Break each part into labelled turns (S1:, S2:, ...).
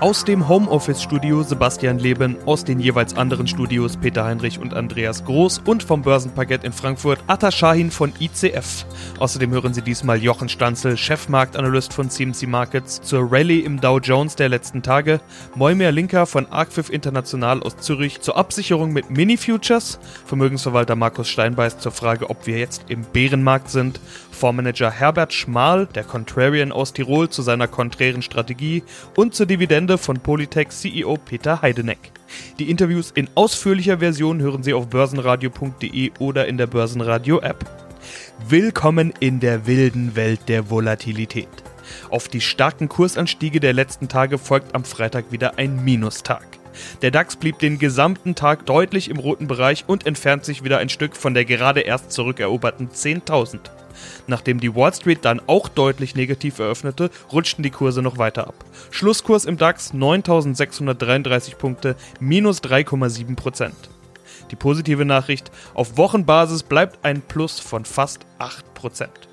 S1: Aus dem Homeoffice-Studio Sebastian Leben, aus den jeweils anderen Studios Peter Heinrich und Andreas Groß und vom Börsenparkett in Frankfurt Atta Shahin von ICF. Außerdem hören Sie diesmal Jochen Stanzel, Chefmarktanalyst von CMC Markets, zur Rallye im Dow Jones der letzten Tage, Moimir Linker von Arcfif International aus Zürich zur Absicherung mit Mini-Futures, Vermögensverwalter Markus Steinbeiß zur Frage, ob wir jetzt im Bärenmarkt sind, Fondsmanager Herbert Schmal, der Contrarian aus Tirol, zu seiner konträren Strategie und zur Dividende von Polytech CEO Peter Heideneck. Die Interviews in ausführlicher Version hören Sie auf börsenradio.de oder in der Börsenradio-App. Willkommen in der wilden Welt der Volatilität. Auf die starken Kursanstiege der letzten Tage folgt am Freitag wieder ein Minustag. Der DAX blieb den gesamten Tag deutlich im roten Bereich und entfernt sich wieder ein Stück von der gerade erst zurückeroberten 10.000. Nachdem die Wall Street dann auch deutlich negativ eröffnete, rutschten die Kurse noch weiter ab. Schlusskurs im DAX 9633 Punkte, minus 3,7 Prozent. Die positive Nachricht, auf Wochenbasis bleibt ein Plus von fast 8 Prozent.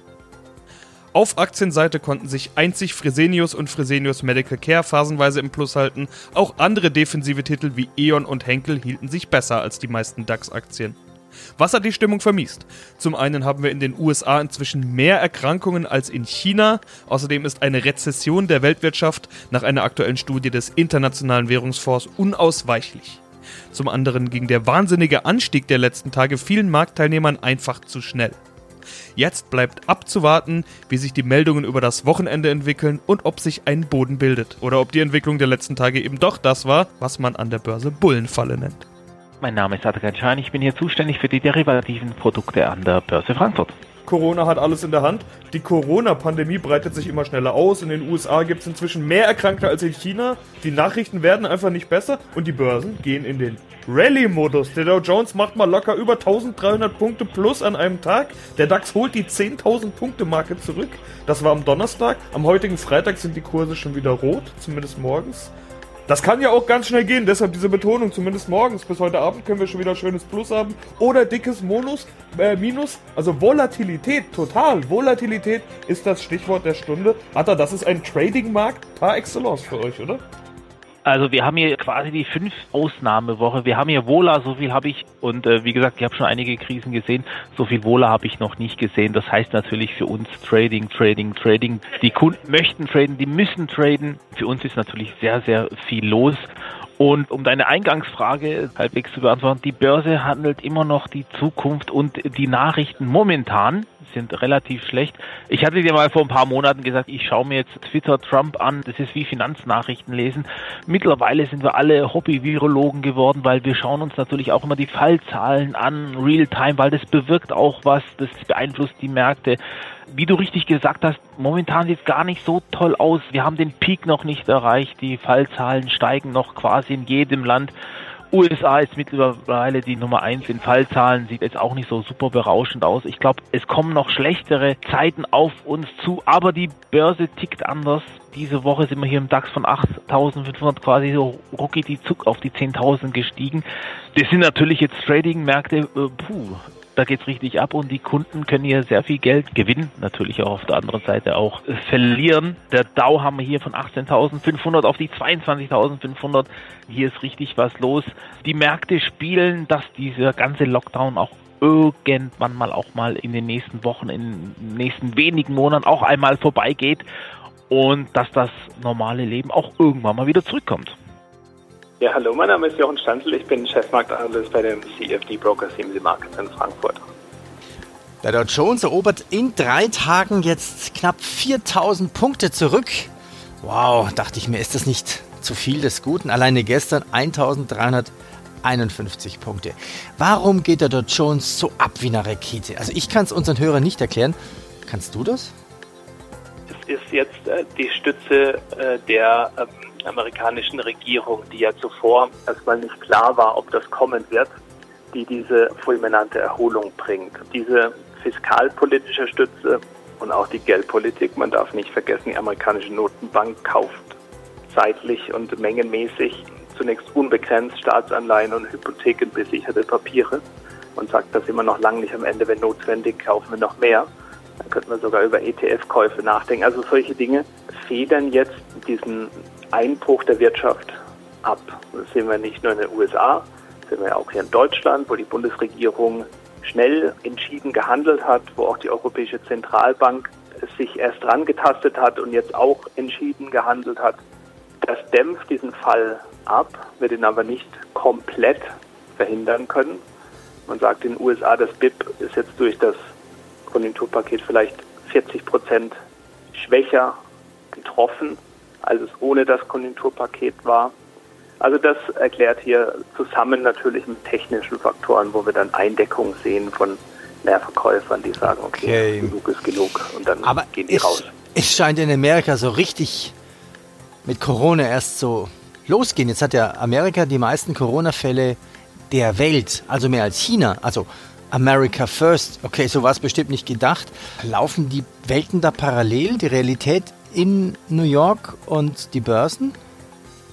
S1: Auf Aktienseite konnten sich einzig Fresenius und Fresenius Medical Care phasenweise im Plus halten. Auch andere defensive Titel wie E.ON und Henkel hielten sich besser als die meisten DAX-Aktien. Was hat die Stimmung vermiest? Zum einen haben wir in den USA inzwischen mehr Erkrankungen als in China. Außerdem ist eine Rezession der Weltwirtschaft nach einer aktuellen Studie des Internationalen Währungsfonds unausweichlich. Zum anderen ging der wahnsinnige Anstieg der letzten Tage vielen Marktteilnehmern einfach zu schnell. Jetzt bleibt abzuwarten, wie sich die Meldungen über das Wochenende entwickeln und ob sich ein Boden bildet oder ob die Entwicklung der letzten Tage eben doch das war, was man an der Börse Bullenfalle nennt.
S2: Mein Name ist Atakan Schein, ich bin hier zuständig für die derivativen Produkte an der Börse Frankfurt.
S1: Corona hat alles in der Hand. Die Corona-Pandemie breitet sich immer schneller aus. In den USA gibt es inzwischen mehr Erkrankte als in China. Die Nachrichten werden einfach nicht besser und die Börsen gehen in den Rallye-Modus. Der Dow Jones macht mal locker über 1300 Punkte plus an einem Tag. Der DAX holt die 10.000 Punkte-Marke zurück. Das war am Donnerstag. Am heutigen Freitag sind die Kurse schon wieder rot, zumindest morgens. Das kann ja auch ganz schnell gehen, deshalb diese Betonung, zumindest morgens. Bis heute Abend können wir schon wieder schönes Plus haben. Oder dickes Monus, äh, Minus. Also Volatilität, total. Volatilität ist das Stichwort der Stunde. Atta, das ist ein Trading-Markt par excellence für euch, oder?
S2: Also wir haben hier quasi die fünf Ausnahmewoche. Wir haben hier Wohler, so viel habe ich und äh, wie gesagt, ich habe schon einige Krisen gesehen. So viel Wohler habe ich noch nicht gesehen. Das heißt natürlich für uns Trading, Trading, Trading. Die Kunden möchten traden, die müssen traden. Für uns ist natürlich sehr, sehr viel los. Und um deine Eingangsfrage halbwegs zu beantworten, die Börse handelt immer noch die Zukunft und die Nachrichten momentan sind relativ schlecht. Ich hatte dir mal vor ein paar Monaten gesagt, ich schaue mir jetzt Twitter Trump an. Das ist wie Finanznachrichten lesen. Mittlerweile sind wir alle Hobby-Virologen geworden, weil wir schauen uns natürlich auch immer die Fallzahlen an, real-time, weil das bewirkt auch was, das beeinflusst die Märkte. Wie du richtig gesagt hast, momentan sieht es gar nicht so toll aus. Wir haben den Peak noch nicht erreicht. Die Fallzahlen steigen noch quasi in jedem Land. USA ist mittlerweile die Nummer eins in Fallzahlen, sieht jetzt auch nicht so super berauschend aus. Ich glaube, es kommen noch schlechtere Zeiten auf uns zu, aber die Börse tickt anders. Diese Woche sind wir hier im DAX von 8.500 quasi so rucki die Zug auf die 10.000 gestiegen. Das sind natürlich jetzt Trading-Märkte, äh, puh, da geht's richtig ab und die Kunden können hier sehr viel Geld gewinnen, natürlich auch auf der anderen Seite auch verlieren. Der Dow haben wir hier von 18.500 auf die 22.500. Hier ist richtig was los. Die Märkte spielen, dass dieser ganze Lockdown auch irgendwann mal auch mal in den nächsten Wochen, in den nächsten wenigen Monaten auch einmal vorbeigeht und dass das normale Leben auch irgendwann mal wieder zurückkommt.
S3: Ja, hallo, mein Name ist Jochen Stanzel, ich bin Chefmarktanalyst bei dem CFD Broker CMC Markets in Frankfurt.
S4: Der Dow Jones erobert in drei Tagen jetzt knapp 4000 Punkte zurück. Wow, dachte ich mir, ist das nicht zu viel des Guten? Alleine gestern 1351 Punkte. Warum geht der Dow Jones so ab wie eine Rakete? Also ich kann es unseren Hörern nicht erklären. Kannst du das?
S3: Es ist jetzt äh, die Stütze äh, der ähm, amerikanischen Regierung, die ja zuvor erstmal nicht klar war, ob das kommen wird, die diese fulminante Erholung bringt. Diese fiskalpolitische Stütze und auch die Geldpolitik, man darf nicht vergessen, die amerikanische Notenbank kauft zeitlich und mengenmäßig zunächst unbegrenzt Staatsanleihen und hypothekenbesicherte Papiere. und sagt, da sind wir noch lange nicht am Ende, wenn notwendig, kaufen wir noch mehr. Dann könnten wir sogar über ETF-Käufe nachdenken. Also solche Dinge federn jetzt diesen Einbruch der Wirtschaft ab. Das sehen wir nicht nur in den USA, das sehen wir auch hier in Deutschland, wo die Bundesregierung schnell entschieden gehandelt hat, wo auch die Europäische Zentralbank sich erst dran getastet hat und jetzt auch entschieden gehandelt hat. Das dämpft diesen Fall ab, wird ihn aber nicht komplett verhindern können. Man sagt in den USA, das BIP ist jetzt durch das Konjunkturpaket vielleicht 40 Prozent schwächer getroffen, als es ohne das Konjunkturpaket war. Also das erklärt hier zusammen natürlich mit technischen Faktoren, wo wir dann Eindeckung sehen von Leerverkäufern, die sagen, okay, okay. genug ist genug und dann
S4: Aber
S3: gehen die
S4: es,
S3: raus.
S4: Es scheint in Amerika so richtig mit Corona erst so losgehen. Jetzt hat ja Amerika die meisten Corona-Fälle der Welt, also mehr als China. Also America First. Okay, so war es bestimmt nicht gedacht. Laufen die Welten da parallel, die Realität in New York und die Börsen?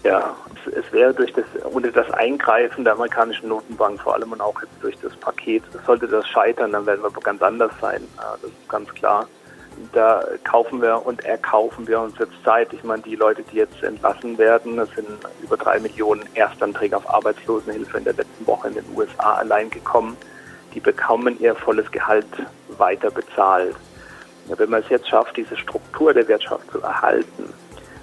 S3: Ja, es, wäre durch das, ohne das Eingreifen der amerikanischen Notenbank vor allem und auch jetzt durch das Paket, sollte das scheitern, dann werden wir ganz anders sein. das ist ganz klar da kaufen wir und erkaufen wir uns jetzt Zeit. Ich meine, die Leute, die jetzt entlassen werden, das sind über drei Millionen Erstanträge auf Arbeitslosenhilfe in der letzten Woche in den USA allein gekommen. Die bekommen ihr volles Gehalt weiter bezahlt. Ja, wenn man es jetzt schafft, diese Struktur der Wirtschaft zu erhalten,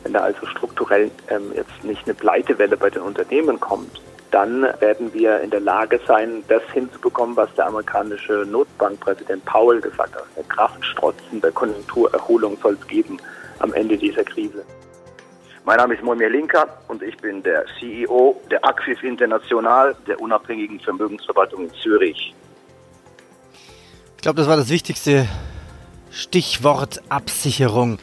S3: wenn da also strukturell ähm, jetzt nicht eine Pleitewelle bei den Unternehmen kommt, dann werden wir in der Lage sein, das hinzubekommen, was der amerikanische Notbankpräsident Powell gesagt hat. Eine kraftstrotzende Konjunkturerholung soll es geben am Ende dieser Krise.
S5: Mein Name ist Moimir Linker und ich bin der CEO der Acquis International, der unabhängigen Vermögensverwaltung in Zürich.
S4: Ich glaube, das war das wichtigste Stichwort Absicherung.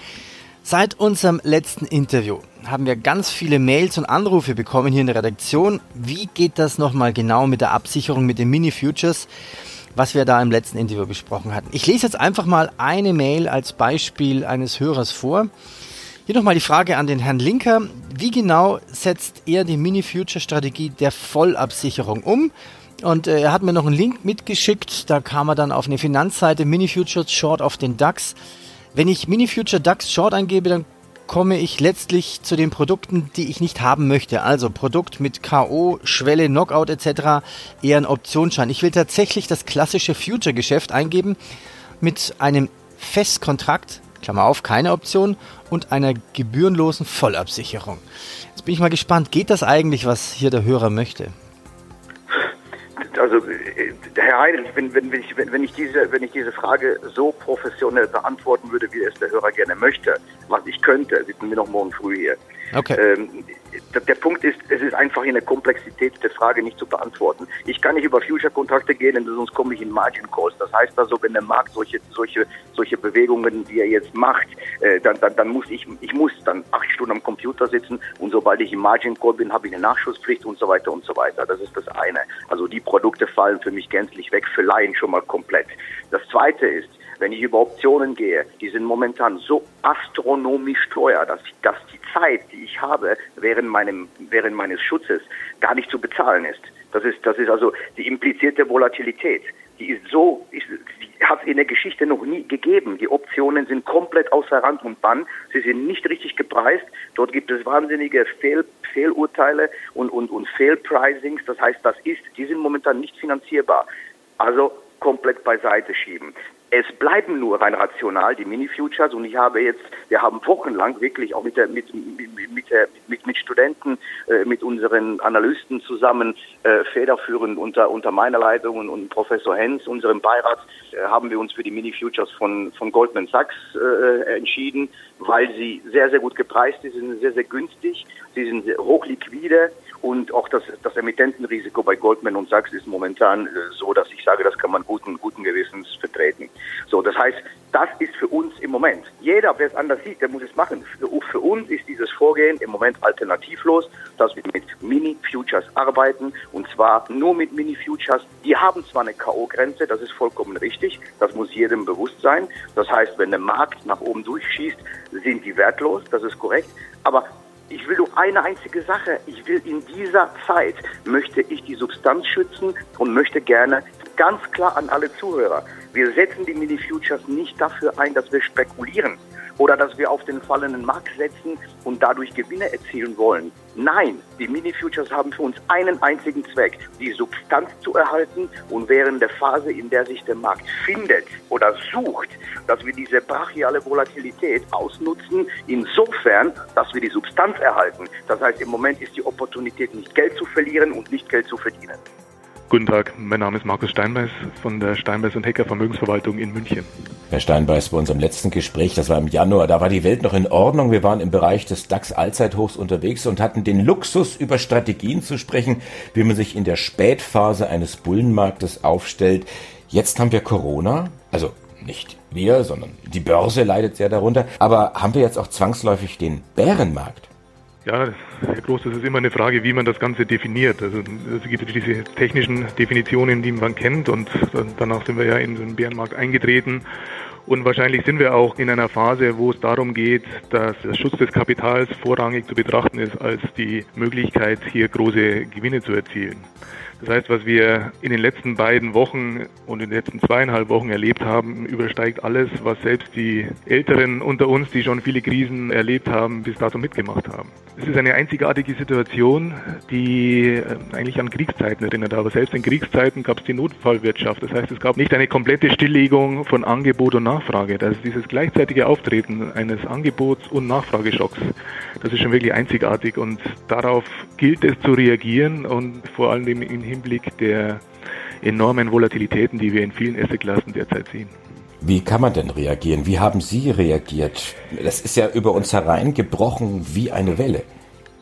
S4: Seit unserem letzten Interview haben wir ganz viele Mails und Anrufe bekommen hier in der Redaktion. Wie geht das nochmal genau mit der Absicherung mit den Mini-Futures, was wir da im letzten Interview besprochen hatten? Ich lese jetzt einfach mal eine Mail als Beispiel eines Hörers vor. Hier nochmal die Frage an den Herrn Linker. Wie genau setzt er die Mini-Future-Strategie der Vollabsicherung um? Und äh, er hat mir noch einen Link mitgeschickt. Da kam er dann auf eine Finanzseite Mini-Futures Short auf den DAX. Wenn ich Mini Future DAX Short eingebe, dann komme ich letztlich zu den Produkten, die ich nicht haben möchte. Also Produkt mit KO, Schwelle, Knockout etc. eher ein Optionsschein. Ich will tatsächlich das klassische Future-Geschäft eingeben mit einem Festkontrakt, Klammer auf, keine Option, und einer gebührenlosen Vollabsicherung. Jetzt bin ich mal gespannt, geht das eigentlich, was hier der Hörer möchte?
S5: Also Herr Heidel, wenn, wenn, wenn, ich, wenn, ich diese, wenn ich diese Frage so professionell beantworten würde, wie es der Hörer gerne möchte, was ich könnte, sitzen wir noch morgen früh hier. Okay. Ähm, der Punkt ist, es ist einfach in der Komplexität der Frage nicht zu beantworten. Ich kann nicht über Future-Kontrakte gehen, denn sonst komme ich in Margin Calls. Das heißt also, wenn der Markt solche, solche, solche Bewegungen, wie er jetzt macht, äh, dann, dann, dann muss ich, ich muss dann acht Stunden am Computer sitzen und sobald ich im Margin Call bin, habe ich eine Nachschusspflicht und so weiter und so weiter. Das ist das eine. Also die Produkte fallen für mich gänzlich weg, für Laien schon mal komplett. Das zweite ist, wenn ich über Optionen gehe, die sind momentan so astronomisch teuer, dass, dass die Zeit, die ich habe während, meinem, während meines Schutzes, gar nicht zu bezahlen ist. Das ist, das ist also die implizierte Volatilität. Die ist so, die hat es in der Geschichte noch nie gegeben. Die Optionen sind komplett außer Rand und Bann. Sie sind nicht richtig gepreist. Dort gibt es wahnsinnige Fehl, Fehlurteile und, und, und Fehlpricings. Das heißt, das ist, die sind momentan nicht finanzierbar. Also komplett beiseite schieben. Es bleiben nur rein rational die Mini-Futures und ich habe jetzt, wir haben wochenlang wirklich auch mit, der, mit, mit, der, mit, mit Studenten, äh, mit unseren Analysten zusammen äh, federführend unter, unter meiner Leitung und, und Professor Hens, unserem Beirat, äh, haben wir uns für die Mini-Futures von, von Goldman Sachs äh, entschieden, weil sie sehr, sehr gut gepreist sind, sehr, sehr günstig, sie sind hochliquide und auch das, das Emittentenrisiko bei Goldman und Sachs ist momentan äh, so, dass ich sage, das kann man guten, guten Gewissens vertreten. So, das heißt, das ist für uns im Moment. Jeder, wer es anders sieht, der muss es machen. Für, für uns ist dieses Vorgehen im Moment alternativlos, dass wir mit Mini-Futures arbeiten und zwar nur mit Mini-Futures. Die haben zwar eine K.O.-Grenze, das ist vollkommen richtig, das muss jedem bewusst sein. Das heißt, wenn der Markt nach oben durchschießt, sind die wertlos, das ist korrekt. Aber ich will nur eine einzige Sache. Ich will in dieser Zeit, möchte ich die Substanz schützen und möchte gerne ganz klar an alle Zuhörer. Wir setzen die Mini-Futures nicht dafür ein, dass wir spekulieren oder dass wir auf den fallenden Markt setzen und dadurch Gewinne erzielen wollen. Nein, die Mini-Futures haben für uns einen einzigen Zweck, die Substanz zu erhalten und während der Phase, in der sich der Markt findet oder sucht, dass wir diese brachiale Volatilität ausnutzen, insofern, dass wir die Substanz erhalten. Das heißt, im Moment ist die Opportunität nicht Geld zu verlieren und nicht Geld zu verdienen.
S6: Guten Tag, mein Name ist Markus Steinbeiß von der Steinbeiß und Hecker Vermögensverwaltung in München.
S7: Herr Steinbeiß, bei unserem letzten Gespräch, das war im Januar, da war die Welt noch in Ordnung. Wir waren im Bereich des DAX Allzeithochs unterwegs und hatten den Luxus, über Strategien zu sprechen, wie man sich in der Spätphase eines Bullenmarktes aufstellt. Jetzt haben wir Corona, also nicht wir, sondern die Börse leidet sehr darunter. Aber haben wir jetzt auch zwangsläufig den Bärenmarkt?
S6: Ja, Herr Groß, das ist immer eine Frage, wie man das Ganze definiert. Also es gibt diese technischen Definitionen, die man kennt und danach sind wir ja in den Bärenmarkt eingetreten. Und wahrscheinlich sind wir auch in einer Phase, wo es darum geht, dass der Schutz des Kapitals vorrangig zu betrachten ist, als die Möglichkeit, hier große Gewinne zu erzielen. Das heißt, was wir in den letzten beiden Wochen und in den letzten zweieinhalb Wochen erlebt haben, übersteigt alles, was selbst die Älteren unter uns, die schon viele Krisen erlebt haben, bis dato mitgemacht haben. Es ist eine einzigartige Situation, die äh, eigentlich an Kriegszeiten erinnert. Aber selbst in Kriegszeiten gab es die Notfallwirtschaft. Das heißt, es gab nicht eine komplette Stilllegung von Angebot und Nachfrage. Das ist dieses gleichzeitige Auftreten eines Angebots- und Nachfrageschocks. Das ist schon wirklich einzigartig und darauf gilt es zu reagieren und vor allem im Hinblick der enormen Volatilitäten, die wir in vielen Assetklassen derzeit sehen.
S7: Wie kann man denn reagieren? Wie haben Sie reagiert? Das ist ja über uns hereingebrochen wie eine Welle.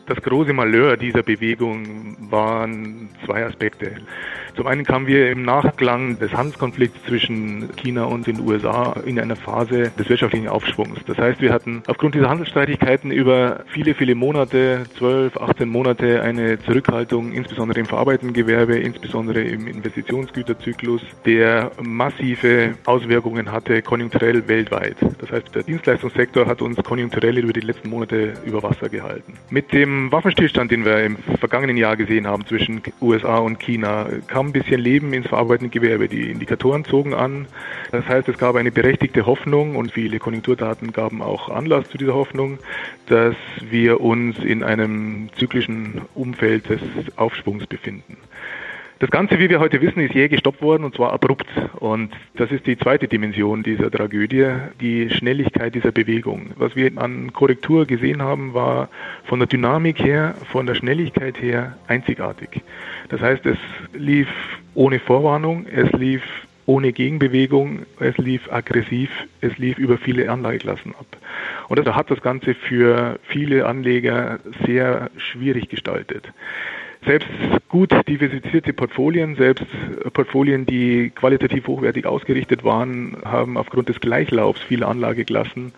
S6: Das große Malheur dieser Bewegung waren zwei Aspekte. Zum einen kamen wir im Nachklang des Handelskonflikts zwischen China und den USA in einer Phase des wirtschaftlichen Aufschwungs. Das heißt, wir hatten aufgrund dieser Handelsstreitigkeiten über viele, viele Monate, 12, 18 Monate, eine Zurückhaltung, insbesondere im verarbeitenden Gewerbe, insbesondere im Investitionsgüterzyklus, der massive Auswirkungen hatte, konjunkturell weltweit. Das heißt, der Dienstleistungssektor hat uns konjunkturell über die letzten Monate über Wasser gehalten. Mit dem Waffenstillstand, den wir im vergangenen Jahr gesehen haben zwischen USA und China, kam kam ein bisschen Leben ins verarbeitende Gewerbe. Die Indikatoren zogen an. Das heißt, es gab eine berechtigte Hoffnung und viele Konjunkturdaten gaben auch Anlass zu dieser Hoffnung, dass wir uns in einem zyklischen Umfeld des Aufschwungs befinden. Das Ganze, wie wir heute wissen, ist jäh gestoppt worden und zwar abrupt. Und das ist die zweite Dimension dieser Tragödie, die Schnelligkeit dieser Bewegung. Was wir an Korrektur gesehen haben, war von der Dynamik her, von der Schnelligkeit her einzigartig. Das heißt, es lief ohne Vorwarnung, es lief ohne Gegenbewegung, es lief aggressiv, es lief über viele Anlageklassen ab. Und das hat das Ganze für viele Anleger sehr schwierig gestaltet. Selbst gut diversifizierte Portfolien, selbst Portfolien, die qualitativ hochwertig ausgerichtet waren, haben aufgrund des Gleichlaufs vieler Anlageklassen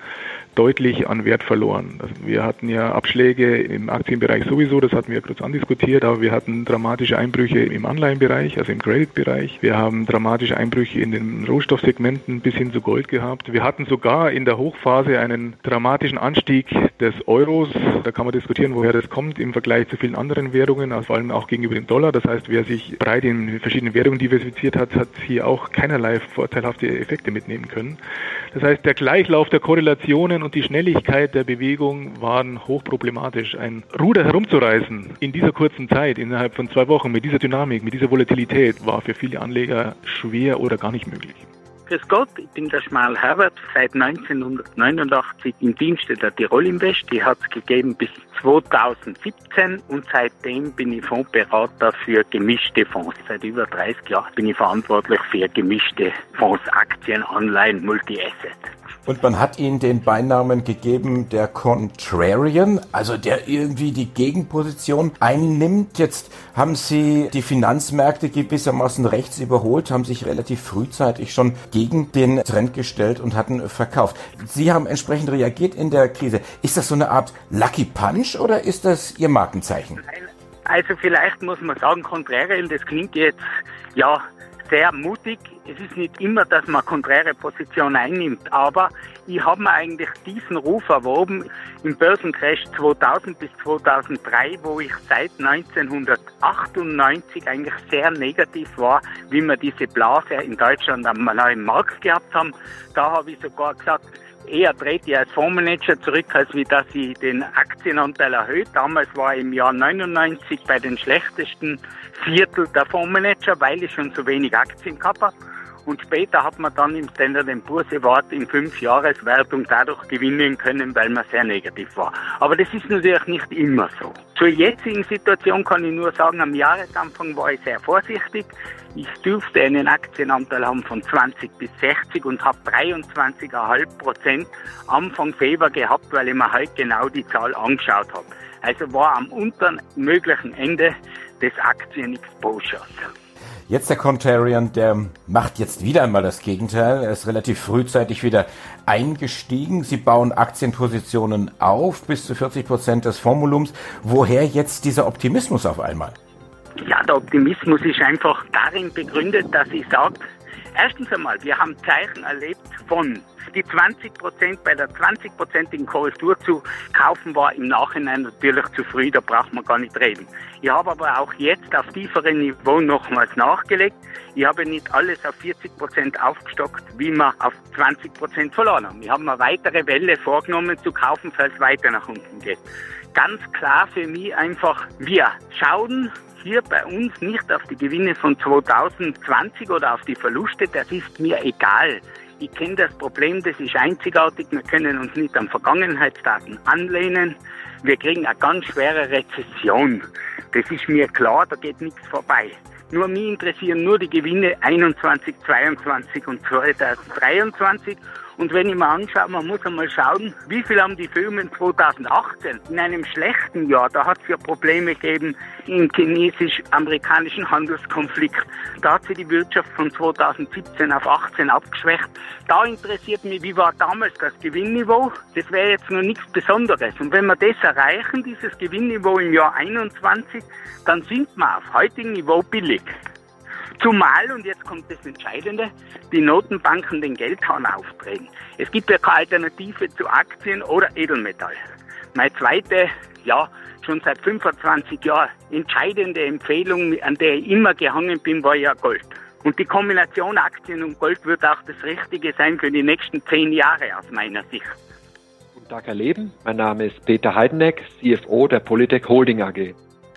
S6: deutlich an Wert verloren. Also wir hatten ja Abschläge im Aktienbereich sowieso, das hatten wir kurz andiskutiert, aber wir hatten dramatische Einbrüche im Anleihenbereich, also im Credit-Bereich. Wir haben dramatische Einbrüche in den Rohstoffsegmenten bis hin zu Gold gehabt. Wir hatten sogar in der Hochphase einen dramatischen Anstieg des Euros. Da kann man diskutieren, woher das kommt im Vergleich zu vielen anderen Währungen, also vor allem auch gegenüber dem Dollar. Das heißt, wer sich breit in verschiedene Währungen diversifiziert hat, hat hier auch keinerlei vorteilhafte Effekte mitnehmen können. Das heißt, der Gleichlauf der Korrelationen und die Schnelligkeit der Bewegung waren hochproblematisch. Ein Ruder herumzureißen in dieser kurzen Zeit, innerhalb von zwei Wochen, mit dieser Dynamik, mit dieser Volatilität, war für viele Anleger schwer oder gar nicht möglich.
S8: Grüß Gott, ich bin der Schmal Herbert, seit 1989 im Dienste der Tirol Invest. Die hat es gegeben bis 2017 und seitdem bin ich Fondsberater für gemischte Fonds. Seit über 30 Jahren bin ich verantwortlich für gemischte Fonds, Aktien, Anleihen, Multi-Asset.
S7: Und man hat ihnen den Beinamen gegeben, der Contrarian, also der irgendwie die Gegenposition einnimmt. Jetzt haben sie die Finanzmärkte gewissermaßen rechts überholt, haben sich relativ frühzeitig schon gegen den Trend gestellt und hatten verkauft. Sie haben entsprechend reagiert in der Krise. Ist das so eine Art Lucky Punch oder ist das Ihr Markenzeichen?
S8: Also vielleicht muss man sagen, Contrarian, das klingt jetzt ja sehr mutig es ist nicht immer, dass man konträre Position einnimmt, aber ich habe mir eigentlich diesen Ruf erworben im Börsencrash 2000 bis 2003, wo ich seit 1998 eigentlich sehr negativ war, wie wir diese Blase in Deutschland am neuen Markt gehabt haben. Da habe ich sogar gesagt, eher trete ich als Fondsmanager zurück, als wie dass ich den Aktienanteil erhöht. Damals war ich im Jahr 99 bei den schlechtesten Viertel der Fondsmanager, weil ich schon so wenig Aktien gehabt habe. Und später hat man dann im Standard Poor's Award in fünf Jahreswertung dadurch gewinnen können, weil man sehr negativ war. Aber das ist natürlich nicht immer so. Zur jetzigen Situation kann ich nur sagen, am Jahresanfang war ich sehr vorsichtig. Ich dürfte einen Aktienanteil haben von 20 bis 60 und habe 23,5 Prozent Anfang Februar gehabt, weil ich mir halt genau die Zahl angeschaut habe. Also war am unteren möglichen Ende des Aktien-Exposures.
S7: Jetzt der Contrarian, der macht jetzt wieder einmal das Gegenteil. Er ist relativ frühzeitig wieder eingestiegen. Sie bauen Aktienpositionen auf, bis zu 40 Prozent des Fondsvolumens. Woher jetzt dieser Optimismus auf einmal?
S8: Ja, der Optimismus ist einfach darin begründet, dass ich sage, erstens einmal, wir haben Zeichen erlebt von die 20 Prozent bei der 20-prozentigen Korrektur zu kaufen war im Nachhinein natürlich zu früh, da braucht man gar nicht reden. Ich habe aber auch jetzt auf tieferen Niveau nochmals nachgelegt. Ich habe nicht alles auf 40 Prozent aufgestockt, wie wir auf 20 Prozent verloren haben. Ich habe eine weitere Welle vorgenommen zu kaufen, falls es weiter nach unten geht. Ganz klar für mich einfach, wir schauen hier bei uns nicht auf die Gewinne von 2020 oder auf die Verluste, das ist mir egal. Ich kenne das Problem, das ist einzigartig. Wir können uns nicht an Vergangenheitsdaten anlehnen. Wir kriegen eine ganz schwere Rezession. Das ist mir klar, da geht nichts vorbei. Nur mich interessieren nur die Gewinne 21, 22 und 2023 und wenn ich mir anschaue, man muss einmal schauen, wie viel haben die Firmen 2018 in einem schlechten Jahr, da hat es ja Probleme gegeben im chinesisch-amerikanischen Handelskonflikt. Da hat sich die Wirtschaft von 2017 auf 18 abgeschwächt. Da interessiert mich, wie war damals das Gewinnniveau? Das wäre jetzt noch nichts Besonderes. Und wenn wir das erreichen, dieses Gewinnniveau im Jahr 21, dann sind wir auf heutigem Niveau billig. Zumal, und jetzt kommt das Entscheidende, die Notenbanken den Geldhahn aufdrehen. Es gibt ja keine Alternative zu Aktien oder Edelmetall. Meine zweite, ja, schon seit 25 Jahren entscheidende Empfehlung, an der ich immer gehangen bin, war ja Gold. Und die Kombination Aktien und Gold wird auch das Richtige sein für die nächsten zehn Jahre aus meiner Sicht.
S9: Guten Tag, Herr Leben. Mein Name ist Peter Heideneck, CFO der Polytech Holding AG.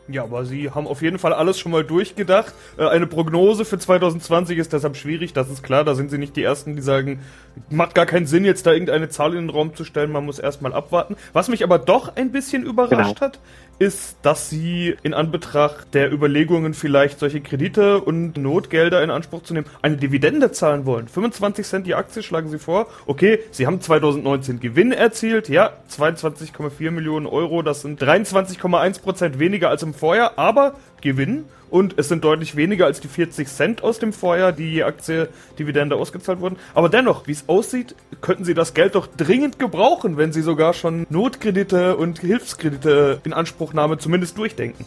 S1: Ja, aber Sie haben auf jeden Fall alles schon mal durchgedacht. Äh, eine Prognose für 2020 ist deshalb schwierig, das ist klar. Da sind Sie nicht die Ersten, die sagen, macht gar keinen Sinn, jetzt da irgendeine Zahl in den Raum zu stellen. Man muss erstmal abwarten. Was mich aber doch ein bisschen überrascht genau. hat, ist, dass sie in Anbetracht der Überlegungen vielleicht solche Kredite und Notgelder in Anspruch zu nehmen, eine Dividende zahlen wollen. 25 Cent die Aktie schlagen sie vor. Okay, sie haben 2019 Gewinn erzielt. Ja, 22,4 Millionen Euro. Das sind 23,1 Prozent weniger als im Vorjahr, aber Gewinn und es sind deutlich weniger als die 40 Cent aus dem Vorjahr, die Aktie Dividende ausgezahlt wurden. Aber dennoch, wie es aussieht, könnten Sie das Geld doch dringend gebrauchen, wenn Sie sogar schon Notkredite und Hilfskredite in Anspruchnahme zumindest durchdenken.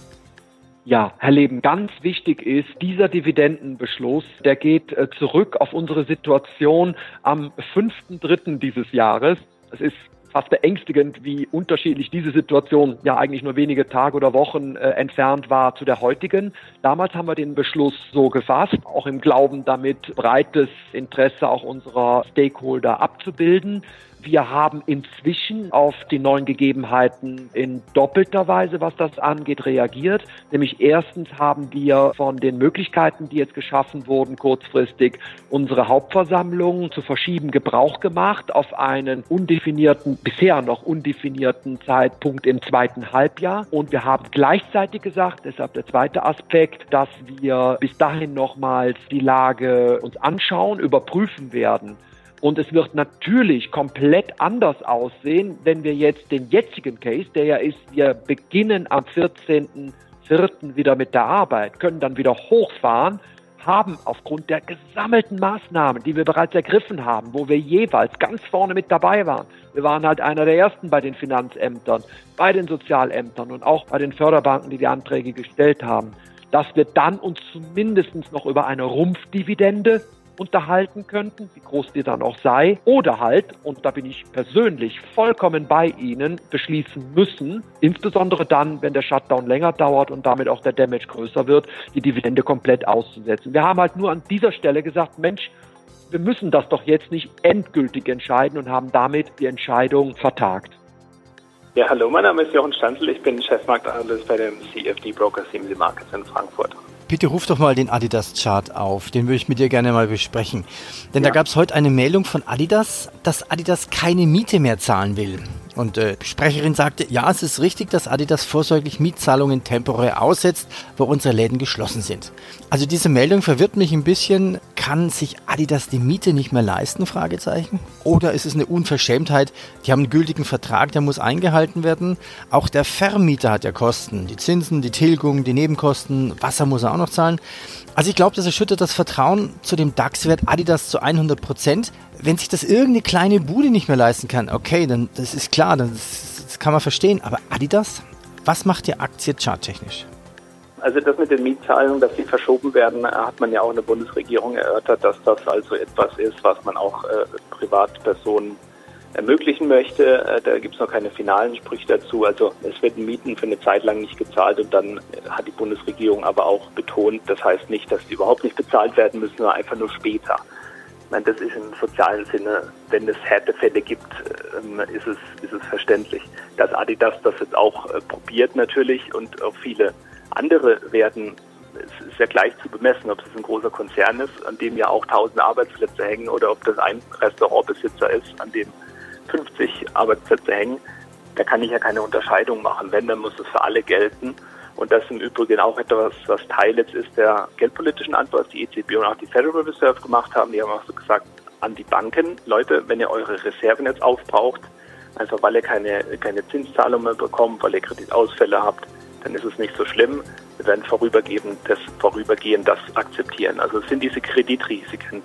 S9: Ja, Herr Leben, ganz wichtig ist, dieser Dividendenbeschluss, der geht äh, zurück auf unsere Situation am 5.3. dieses Jahres. Es ist fast beängstigend, wie unterschiedlich diese Situation ja eigentlich nur wenige Tage oder Wochen äh, entfernt war zu der heutigen. Damals haben wir den Beschluss so gefasst, auch im Glauben damit breites Interesse auch unserer Stakeholder abzubilden. Wir haben inzwischen auf die neuen Gegebenheiten in doppelter Weise, was das angeht, reagiert. Nämlich erstens haben wir von den Möglichkeiten, die jetzt geschaffen wurden, kurzfristig unsere Hauptversammlung zu verschieben Gebrauch gemacht auf einen undefinierten, bisher noch undefinierten Zeitpunkt im zweiten Halbjahr. Und wir haben gleichzeitig gesagt, deshalb der zweite Aspekt, dass wir bis dahin nochmals die Lage uns anschauen, überprüfen werden und es wird natürlich komplett anders aussehen, wenn wir jetzt den jetzigen Case, der ja ist, wir beginnen am 14.04. wieder mit der Arbeit, können dann wieder hochfahren, haben aufgrund der gesammelten Maßnahmen, die wir bereits ergriffen haben, wo wir jeweils ganz vorne mit dabei waren. Wir waren halt einer der ersten bei den Finanzämtern, bei den Sozialämtern und auch bei den Förderbanken, die die Anträge gestellt haben, dass wir dann uns zumindest noch über eine Rumpfdividende unterhalten könnten, wie groß die dann auch sei, oder halt, und da bin ich persönlich vollkommen bei Ihnen, beschließen müssen, insbesondere dann, wenn der Shutdown länger dauert und damit auch der Damage größer wird, die Dividende komplett auszusetzen. Wir haben halt nur an dieser Stelle gesagt, Mensch, wir müssen das doch jetzt nicht endgültig entscheiden und haben damit die Entscheidung vertagt.
S3: Ja, hallo, mein Name ist Jochen Stanzel, ich bin Chefmarktanalyst bei dem CFD Broker CMC Markets in Frankfurt.
S4: Bitte ruf doch mal den Adidas-Chart auf, den würde ich mit dir gerne mal besprechen. Denn ja. da gab es heute eine Meldung von Adidas, dass Adidas keine Miete mehr zahlen will. Und äh, die Sprecherin sagte, ja, es ist richtig, dass Adidas vorsorglich Mietzahlungen temporär aussetzt, wo unsere Läden geschlossen sind. Also diese Meldung verwirrt mich ein bisschen. Kann sich Adidas die Miete nicht mehr leisten? Fragezeichen. Oder ist es eine Unverschämtheit? Die haben einen gültigen Vertrag, der muss eingehalten werden. Auch der Vermieter hat ja Kosten. Die Zinsen, die Tilgung, die Nebenkosten, Wasser muss er auch noch zahlen. Also ich glaube, das erschüttert das Vertrauen zu dem DAX-Wert Adidas zu 100 Prozent. Wenn sich das irgendeine kleine Bude nicht mehr leisten kann, okay, dann das ist klar, das, das kann man verstehen. Aber Adidas, was macht die Aktie charttechnisch?
S3: Also das mit den Mietzahlungen, dass sie verschoben werden, hat man ja auch in der Bundesregierung erörtert, dass das also etwas ist, was man auch äh, Privatpersonen ermöglichen möchte. Äh, da gibt es noch keine finalen Sprüche dazu. Also es werden Mieten für eine Zeit lang nicht gezahlt und dann hat die Bundesregierung aber auch betont, das heißt nicht, dass die überhaupt nicht bezahlt werden müssen, sondern einfach nur später. Meine, das ist im sozialen Sinne, wenn es Härtefälle gibt, ähm, ist es, ist es verständlich. Dass Adidas das jetzt auch äh, probiert natürlich und auch viele andere werden es ist ja gleich zu bemessen, ob es ein großer Konzern ist, an dem ja auch tausend Arbeitsplätze hängen, oder ob das ein Restaurantbesitzer ist, an dem 50 Arbeitsplätze hängen, da kann ich ja keine Unterscheidung machen. Wenn, dann muss es für alle gelten. Und das ist im Übrigen auch etwas, was Teil jetzt ist der geldpolitischen Antwort, die EZB und auch die Federal Reserve gemacht haben. Die haben auch so gesagt an die Banken, Leute, wenn ihr eure Reserven jetzt aufbraucht, einfach weil ihr keine, keine Zinszahlungen mehr bekommt, weil ihr Kreditausfälle habt, dann ist es nicht so schlimm. Wir werden vorübergehend das, vorübergehend das akzeptieren. Also es sind diese Kreditrisiken,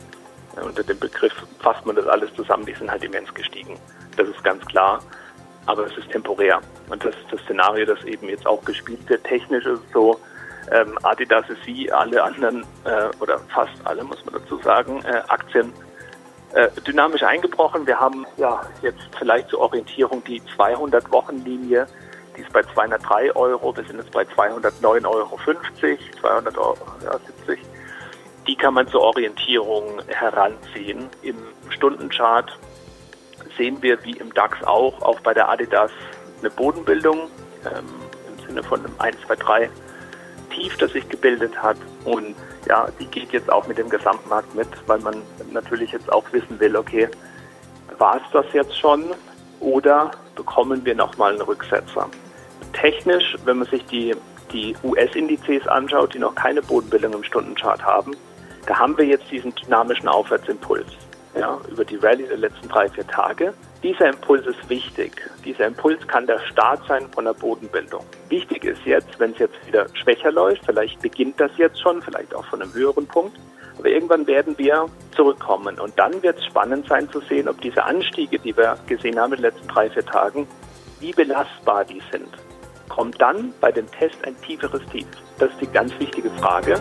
S3: unter dem Begriff fasst man das alles zusammen, die sind halt immens gestiegen. Das ist ganz klar. Aber es ist temporär. Und das ist das Szenario, das eben jetzt auch gespielt wird. Technisch ist es so, ähm, Adidas ist wie alle anderen, äh, oder fast alle, muss man dazu sagen, äh, Aktien äh, dynamisch eingebrochen. Wir haben ja jetzt vielleicht zur Orientierung die 200-Wochen-Linie, die ist bei 203 Euro. Wir sind jetzt bei 209,50 Euro, 200 Euro, ja, 70 die kann man zur Orientierung heranziehen. Im Stundenchart sehen wir wie im DAX auch, auch bei der Adidas eine Bodenbildung ähm, im Sinne von einem 1, 2, 3 Tief, das sich gebildet hat. Und ja, die geht jetzt auch mit dem Gesamtmarkt mit, weil man natürlich jetzt auch wissen will, okay, war es das jetzt schon oder bekommen wir nochmal einen Rücksetzer? Technisch, wenn man sich die, die US-Indizes anschaut, die noch keine Bodenbildung im Stundenchart haben, da haben wir jetzt diesen dynamischen Aufwärtsimpuls ja, über die Rallye der letzten drei, vier Tage. Dieser Impuls ist wichtig. Dieser Impuls kann der Start sein von der Bodenbildung. Wichtig ist jetzt, wenn es jetzt wieder schwächer läuft, vielleicht beginnt das jetzt schon, vielleicht auch von einem höheren Punkt, aber irgendwann werden wir zurückkommen. Und dann wird es spannend sein zu sehen, ob diese Anstiege, die wir gesehen haben in den letzten drei, vier Tagen, wie belastbar die sind. Kommt dann bei dem Test ein tieferes Tief? Das ist die ganz wichtige Frage.